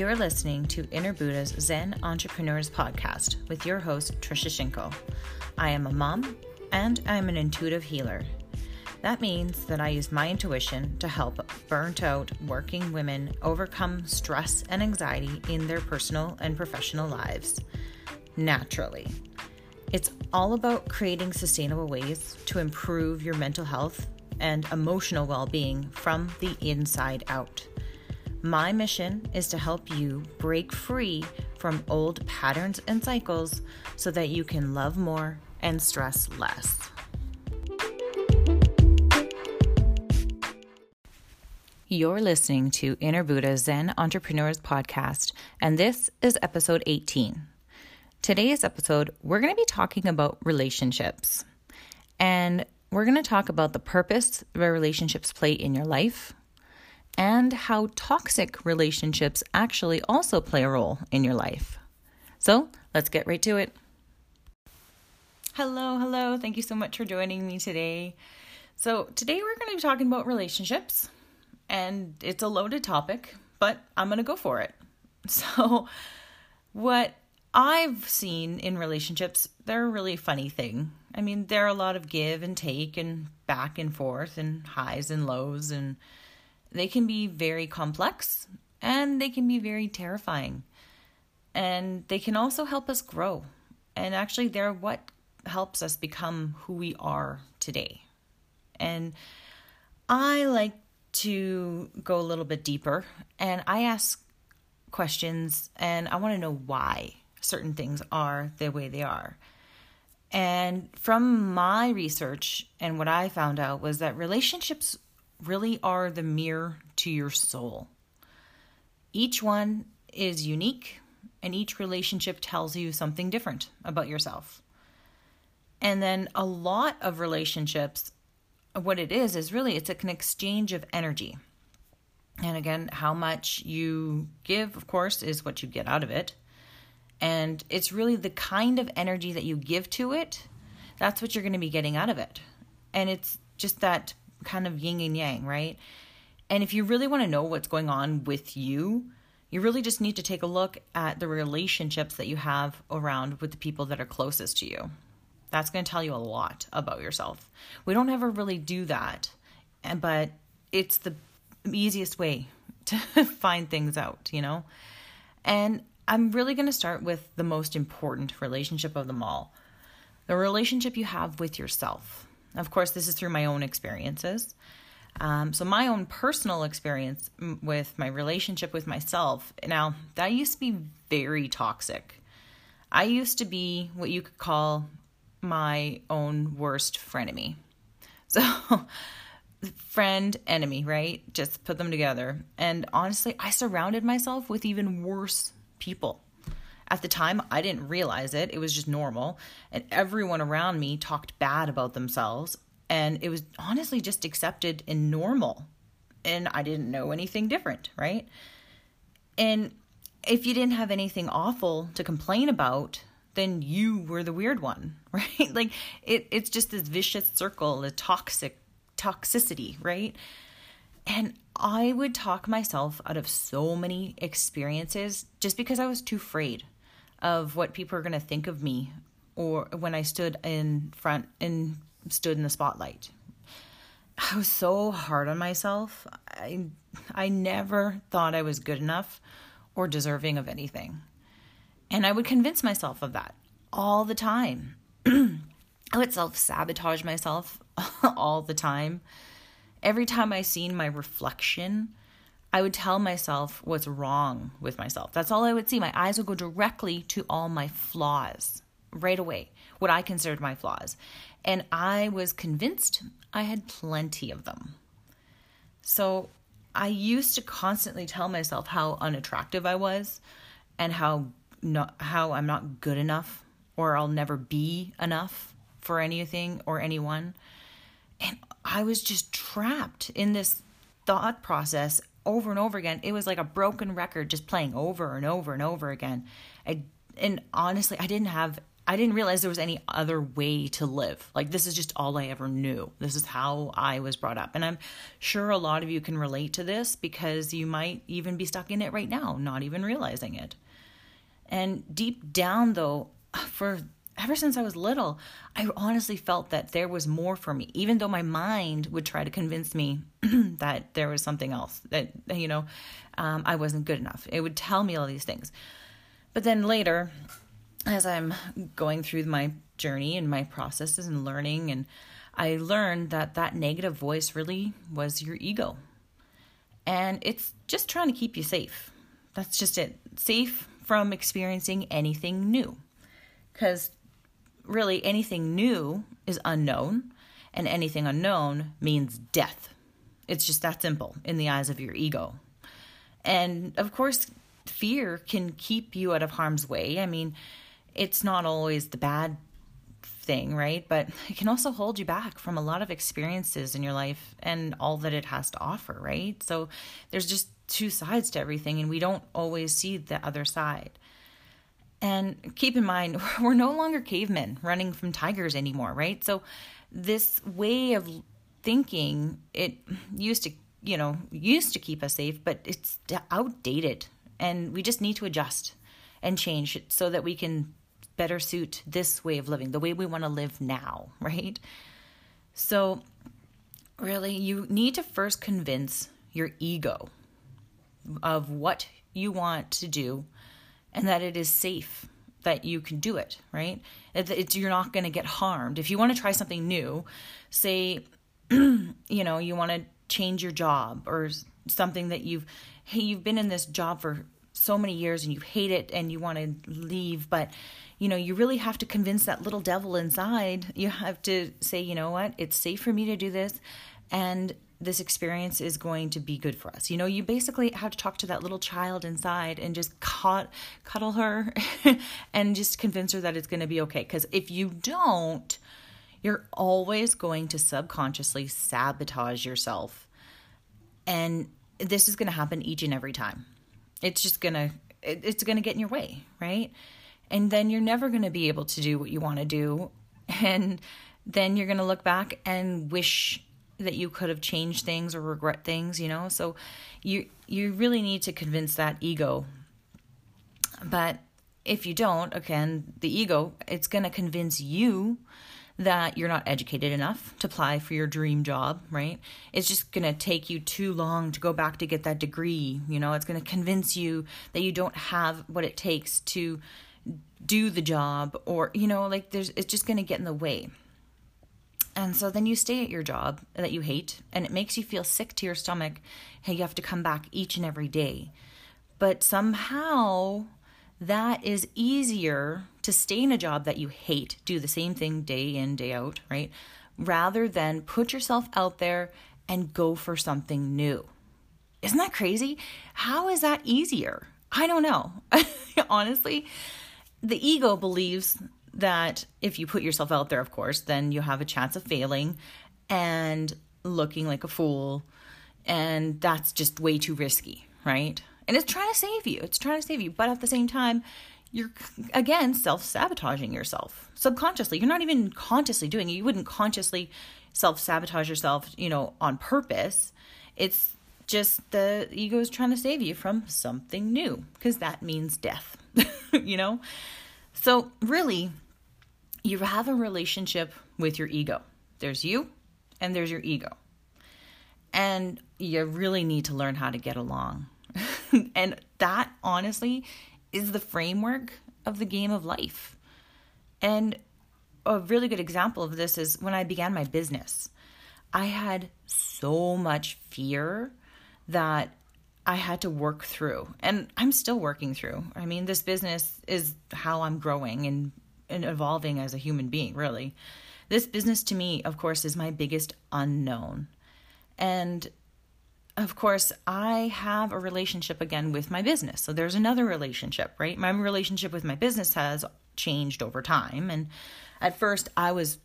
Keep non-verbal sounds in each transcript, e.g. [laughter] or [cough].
You're listening to Inner Buddha's Zen Entrepreneurs Podcast with your host, Trisha Shinko. I am a mom and I'm an intuitive healer. That means that I use my intuition to help burnt out working women overcome stress and anxiety in their personal and professional lives naturally. It's all about creating sustainable ways to improve your mental health and emotional well being from the inside out. My mission is to help you break free from old patterns and cycles so that you can love more and stress less. You're listening to Inner Buddha Zen Entrepreneurs Podcast, and this is episode 18. Today's episode, we're going to be talking about relationships. And we're going to talk about the purpose that relationships play in your life, and how toxic relationships actually also play a role in your life. So let's get right to it. Hello, hello. Thank you so much for joining me today. So, today we're going to be talking about relationships, and it's a loaded topic, but I'm going to go for it. [laughs] So, what I've seen in relationships, they're a really funny thing. I mean, there are a lot of give and take and back and forth and highs and lows and they can be very complex and they can be very terrifying. And they can also help us grow. And actually, they're what helps us become who we are today. And I like to go a little bit deeper and I ask questions and I want to know why certain things are the way they are. And from my research and what I found out was that relationships really are the mirror to your soul. Each one is unique, and each relationship tells you something different about yourself. And then a lot of relationships, what it is, is really it's an exchange of energy. And again, how much you give, of course, is what you get out of it. And it's really the kind of energy that you give to it, that's what you're going to be getting out of it. And it's just that kind of yin and yang, right? And if you really want to know what's going on with you, you really just need to take a look at the relationships that you have around with the people that are closest to you. That's going to tell you a lot about yourself. We don't ever really do that, but it's the easiest way [laughs] to find things out, you know? And I'm really going to start with the most important relationship of them all the relationship you have with yourself. Of course, this is through my own experiences. Um, so, my own personal experience with my relationship with myself, now, that used to be very toxic. I used to be what you could call my own worst frenemy. [laughs] So, friend, enemy, right? Just put them together. And honestly, I surrounded myself with even worse people. At the time, I didn't realize it. It was just normal. And everyone around me talked bad about themselves. And it was honestly just accepted and normal. And I didn't know anything different, right? And if you didn't have anything awful to complain about, then you were the weird one, [laughs] right? like it, it's just this vicious circle, a toxic toxicity, right? And I would talk myself out of so many experiences just because I was too afraid of what people are going to think of me or when I stood in front and stood in the spotlight. I was so hard on myself. I I never thought I was good enough or deserving of anything. And I would convince myself of that all the time. [clears throat] I would self sabotage myself [laughs] all the time. Every time I seen my reflection, I would tell myself what's wrong with myself. That's all I would see. My eyes would go directly to all my flaws right away, what I considered my flaws. And I was convinced I had plenty of them. So I used to constantly tell myself how unattractive I was and how not how I'm not good enough or I'll never be enough for anything or anyone. And I was just trapped in this thought process over and over again. It was like a broken record just playing over and over and over again. I and honestly, I didn't have I didn't realize there was any other way to live. Like, this is just all I ever knew. This is how I was brought up. And I'm sure a lot of you can relate to this because you might even be stuck in it right now, not even realizing it. And deep down, though, for ever since I was little, I honestly felt that there was more for me, even though my mind would try to convince me [clears throat] that there was something else, that, you know, um, I wasn't good enough. It would tell me all these things. But then later, as I'm going through my journey and my processes and learning, and I learned that that negative voice really was your ego. And it's just trying to keep you safe. That's just it. Safe from experiencing anything new. Because really, anything new is unknown, and anything unknown means death. It's just that simple in the eyes of your ego. And of course, fear can keep you out of harm's way. I mean, it's not always the bad thing, right? But it can also hold you back from a lot of experiences in your life and all that it has to offer, right? So there's just two sides to everything, and we don't always see the other side. And keep in mind, [laughs] we're no longer cavemen running from tigers anymore, right? So this way of thinking, it used to, you know, used to keep us safe, but it's outdated, and we just need to adjust and change it so that we can better suit this way of living, the way we want to live now, [laughs] right? So, really, you need to first convince your ego of what you want to do and that it is safe that you can do it, right? You're not going to get harmed. If you want to try something new, say, [clears throat] you know, you want to change your job or something that you've, hey, you've been in this job for so many years and you hate it and you want to leave, but you know, you really have to convince that little devil inside. You have to say, you know what, it's safe for me to do this, and this experience is going to be good for us. You know, you basically have to talk to that little child inside and just cuddle her [laughs] and just convince her that it's going to be okay. Because if you don't, you're always going to subconsciously sabotage yourself. And this is going to happen each and every time. It's just going to it's going to get in your way, right? and then you're never going to be able to do what you want to do [laughs] and then you're going to look back and wish that you could have changed things or regret things you know so you you really need to convince that ego but if you don't again the ego it's going to convince you that you're not educated enough to apply for your dream job, right? It's just going to take you too long to go back to get that degree. You know, it's going to convince you that you don't have what it takes to do the job or you know like there's it's just going to get in the way and so then you stay at your job that you hate and it makes you feel sick to your stomach hey you have to come back each and every day. But somehow that is easier to stay in a job that you hate do the same thing day in day out right? Rather than put yourself out there and go for something new. Isn't that crazy? How is that easier? I don't know. [laughs] Honestly the ego believes that if you put yourself out there, of course, then you have a chance of failing and looking like a fool. And that's just way too risky, right? And it's trying to save you. It's trying to save you. But at the same time, you're again self sabotaging yourself subconsciously. You're not even consciously doing it. You wouldn't consciously self sabotage yourself, you know, on purpose. It's just the ego is trying to save you from something new because that means death. [laughs] you know? So, really, you have a relationship with your ego. There's you and there's your ego. And you really need to learn how to get along. [laughs] and that, honestly, is the framework of the game of life. And a really good example of this is when I began my business. I had so much fear that I had to work through, and I'm still working through. I mean, this business is how I'm growing and, and evolving as a human being, really. This business to me, of course, is my biggest unknown. And of course, I have a relationship again with my business. So there's another relationship, right? My relationship with my business has changed over time. And at first, I was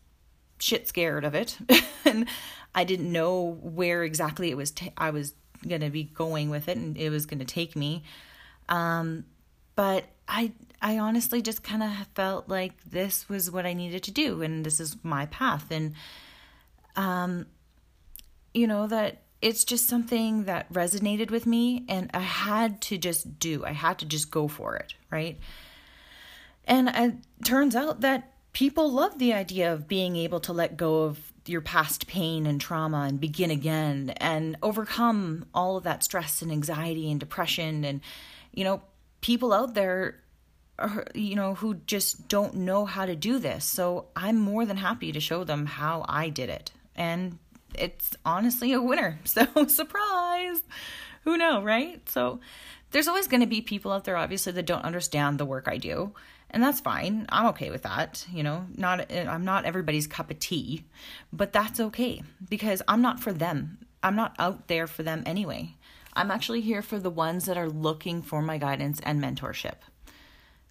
shit scared of it. [laughs] and I didn't know where exactly it was, t- I was going to be going with it and it was going to take me. Um, but I I honestly just kind of felt like this was what I needed to do and this is my path. And, um, you know, that it's just something that resonated with me and I had to just do, I had to just go for it, right? And it turns out that people love the idea of being able to let go of your past pain and trauma and begin again and overcome all of that stress and anxiety and depression and you know people out there are, you know who just don't know how to do this. So i'm more than happy to show them how i did it. And it's honestly a winner. [laughs] So surprise! Who know right? So there's always going to be people out there obviously that don't understand the work i do and that's fine. I'm okay with that you know not i'm not everybody's cup of tea but that's okay because i'm not for them. I'm not out there for them anyway. I'm actually here for the ones that are looking for my guidance and mentorship.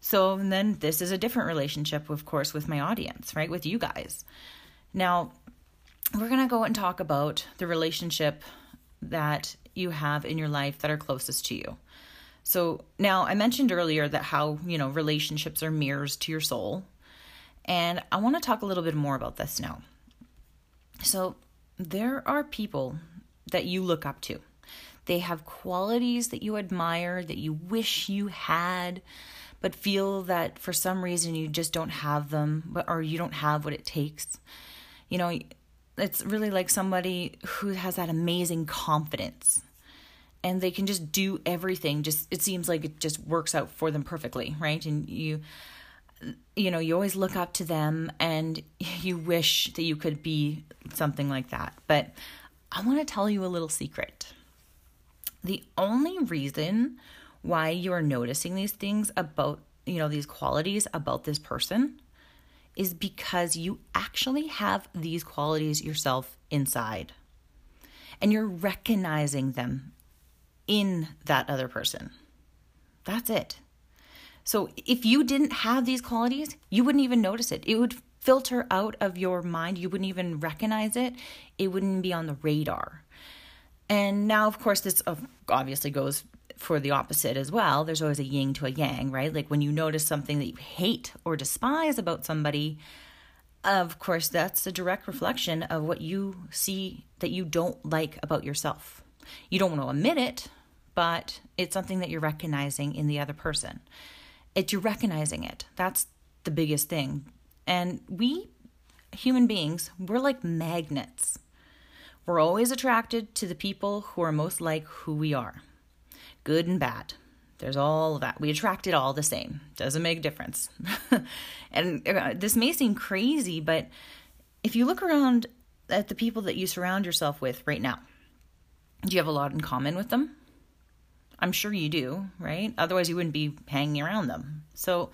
So then this is a different relationship of course with my audience right with you guys. Now we're going to go and talk about the relationship that you have in your life that are closest to you so now I mentioned earlier that how, you know, relationships are mirrors to your soul. And I want to talk a little bit more about this now. So there are people that you look up to. They have qualities that you admire, that you wish you had, but feel that for some reason you just don't have them, or you don't have what it takes. You know, it's really like somebody who has that amazing confidence and they can just do everything. Just it seems like it just works out for them perfectly right? And you you know you always look up to them and [laughs] you wish that you could be something like that. But i want to tell you a little secret. The only reason why you are noticing these things about you know these qualities about this person is because you actually have these qualities yourself inside. And you're recognizing them in that other person. That's it. So if you didn't have these qualities, you wouldn't even notice it. It would filter out of your mind. You wouldn't even recognize it. It wouldn't be on the radar. And now, of course, this obviously goes for the opposite as well. There's always a yin to a yang, right? Like when you notice something that you hate or despise about somebody, of course, that's a direct reflection of what you see that you don't like about yourself. You don't want to admit it, but it's something that you're recognizing in the other person. It's you're recognizing it. That's the biggest thing. And we human beings, we're like magnets. We're always attracted to the people who are most like who we are. Good and bad. There's all of that. We attract it all the same. Doesn't make a difference. [laughs] and uh, this may seem crazy, but if you look around at the people that you surround yourself with right now, do you have a lot in common with them? I'm sure you do, right? Otherwise, you wouldn't be hanging around them. So,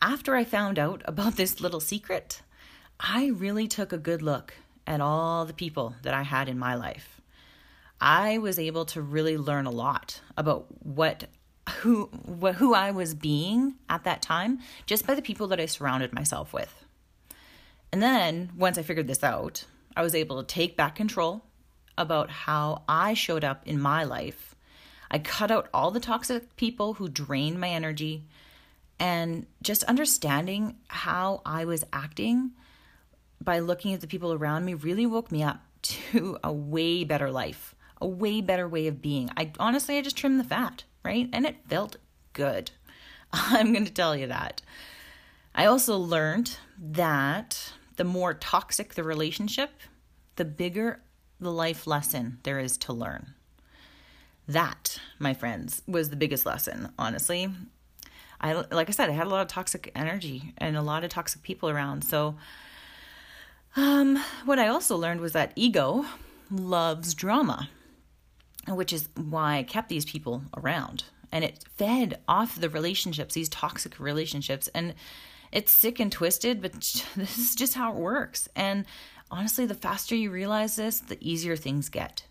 after I found out [laughs] about this little secret, I really took a good look at all the people that I had in my life. I was able to really learn a lot about what who who I was being at that time just by the people that I surrounded myself with. And then once I figured this out, I was able to take back control about how I showed up in my life. I cut out all the toxic people who drained my energy and just understanding how I was acting by looking at the people around me really woke me up [laughs] to a way better life, a way better way of being. I honestly, I just trimmed the fat, right? And it felt good. [laughs] I'm going to tell you that. I also learned that the more toxic the relationship, the bigger the life lesson there is to learn. That, my friends, was the biggest lesson, honestly. I like I said, I had a lot of toxic energy and a lot of toxic people around. So um what I also learned was that ego loves drama, which is why I kept these people around. And it fed off the relationships, these toxic relationships. And it's sick and twisted, but [laughs] this is just how it works. And honestly, the faster you realize this, the easier things get.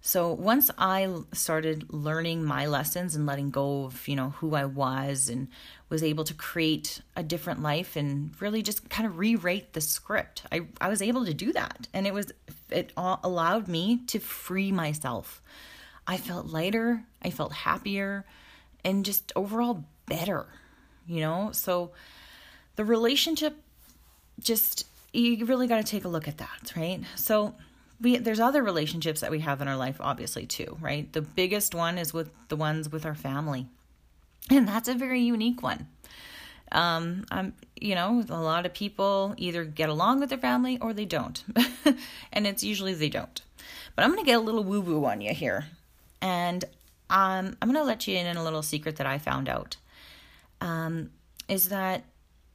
So once I started learning my lessons and letting go of, you know, who I was and was able to create a different life and really just kind of rewrite the script. I I was able to do that and it was it allowed me to free myself. I felt lighter, I felt happier and just overall better. you know? So the relationship just you really got to take a look at that, right? So we there's other relationships that we have in our life obviously too, right? The biggest one is with the ones with our family. And that's a very unique one. Um, I'm, you know, a lot of people either get along with their family or they don't. [laughs] and it's usually they don't. But I'm going to get a little woo woo on you here. And um, I'm going to let you in on a little secret that I found out. Um, is that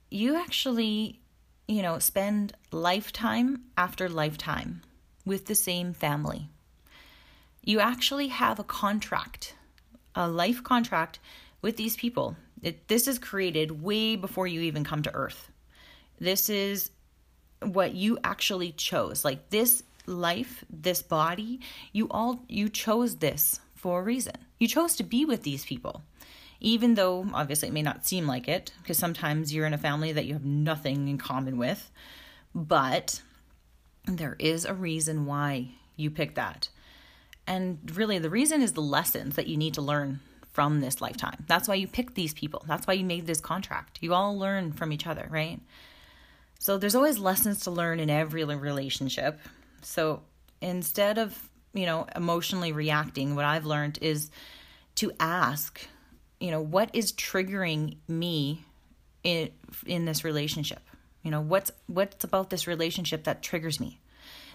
you actually, you know, spend lifetime after lifetime with the same family. You actually have a contract, a life contract with these people. It, this is created way before you even come to Earth. This is what you actually chose. Like this life, this body, you all you chose this for a reason. You chose to be with these people. Even though obviously it may not seem like it because sometimes you're in a family that you have nothing in common with, but there is a reason why you pick that. And really the reason is the lessons that you need to learn from this lifetime. That's why you picked these people. That's why you made this contract. You all learn from each other, right? So there's always lessons to learn in every relationship. So instead of, you know, emotionally reacting, what I've learned is to ask, you know, what is triggering me in in this relationship? You know, what's what's about this relationship that triggers me?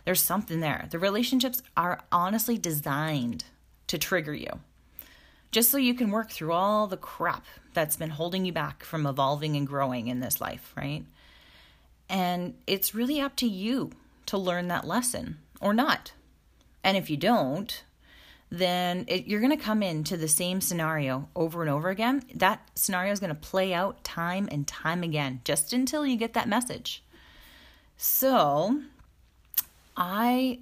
There's something there. The relationships are honestly designed to trigger you just so you can work through all the crap that's been holding you back from evolving and growing in this life, right? And it's really up to you to learn that lesson or not. And if you don't, then it, you're going to come into the same scenario over and over again. That scenario is going to play out time and time again, just until you get that message. So, I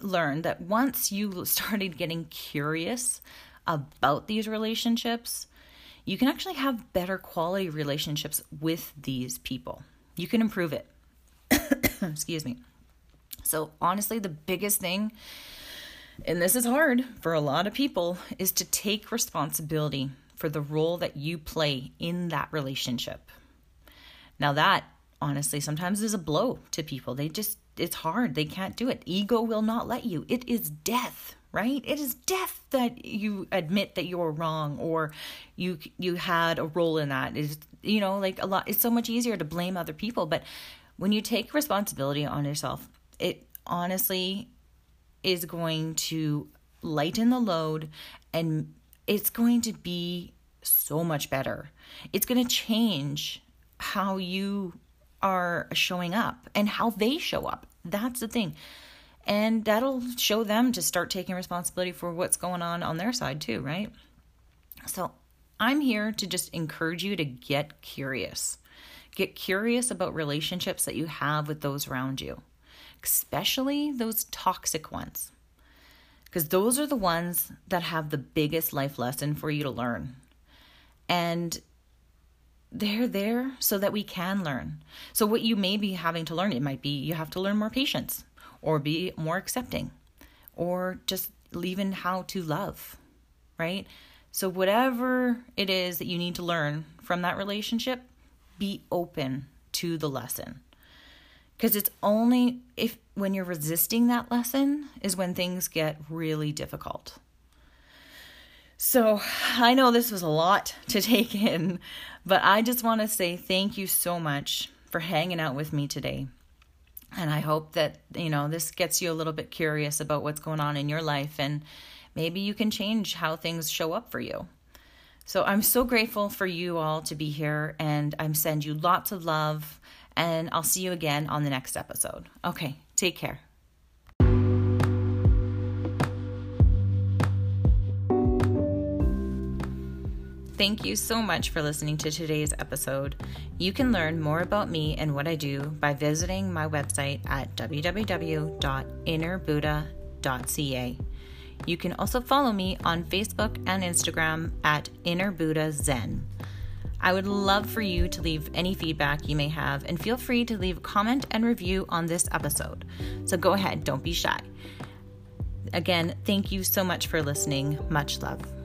learned that once you [laughs] started getting curious about these relationships, you can actually have better quality relationships with these people. You can improve it. [coughs] Excuse me. So, honestly, the biggest thing, and this is hard for a lot of people, is to take responsibility for the role that you play in that relationship. Now, that honestly sometimes is a blow to people. They just, it's hard. They can't do it. Ego will not let you. It is death right it is death that you admit that you're wrong or you you had a role in that is you know like a lot it's so much easier to blame other people but when you take responsibility on yourself it honestly is going to lighten the load and it's going to be so much better it's going to change how you are showing up and how they show up that's the thing and that'll show them to start taking responsibility for what's going on on their side too, right? So I'm here to just encourage you to get curious. Get curious about relationships that you have with those around you, especially those toxic ones. Because those are the ones that have the biggest life lesson for you to learn. And they're there so that we can learn. So, what you may be having to learn, it might be you have to learn more patience or be more accepting or just even how to love, right? So, whatever it is that you need to learn from that relationship, be open to the lesson. Because it's only if when you're resisting that lesson is when things get really difficult. So, I know this was a lot to take in, but I just want to say thank you so much for hanging out with me today. And I hope that, you know, this gets you a little bit curious about what's going on in your life and maybe you can change how things show up for you. So I'm so grateful for you all to be here and I'm send you lots of love and I'll see you again on the next episode. Okay, take care. Thank you so much for listening to today's episode. You can learn more about me and what I do by visiting my website at www.innerbuddha.ca. You can also follow me on Facebook and Instagram at Inner Buddha Zen. I would love for you to leave any feedback you may have and feel free to leave a comment and review on this episode. So go ahead, don't be shy. Again, thank you so much for listening. Much love.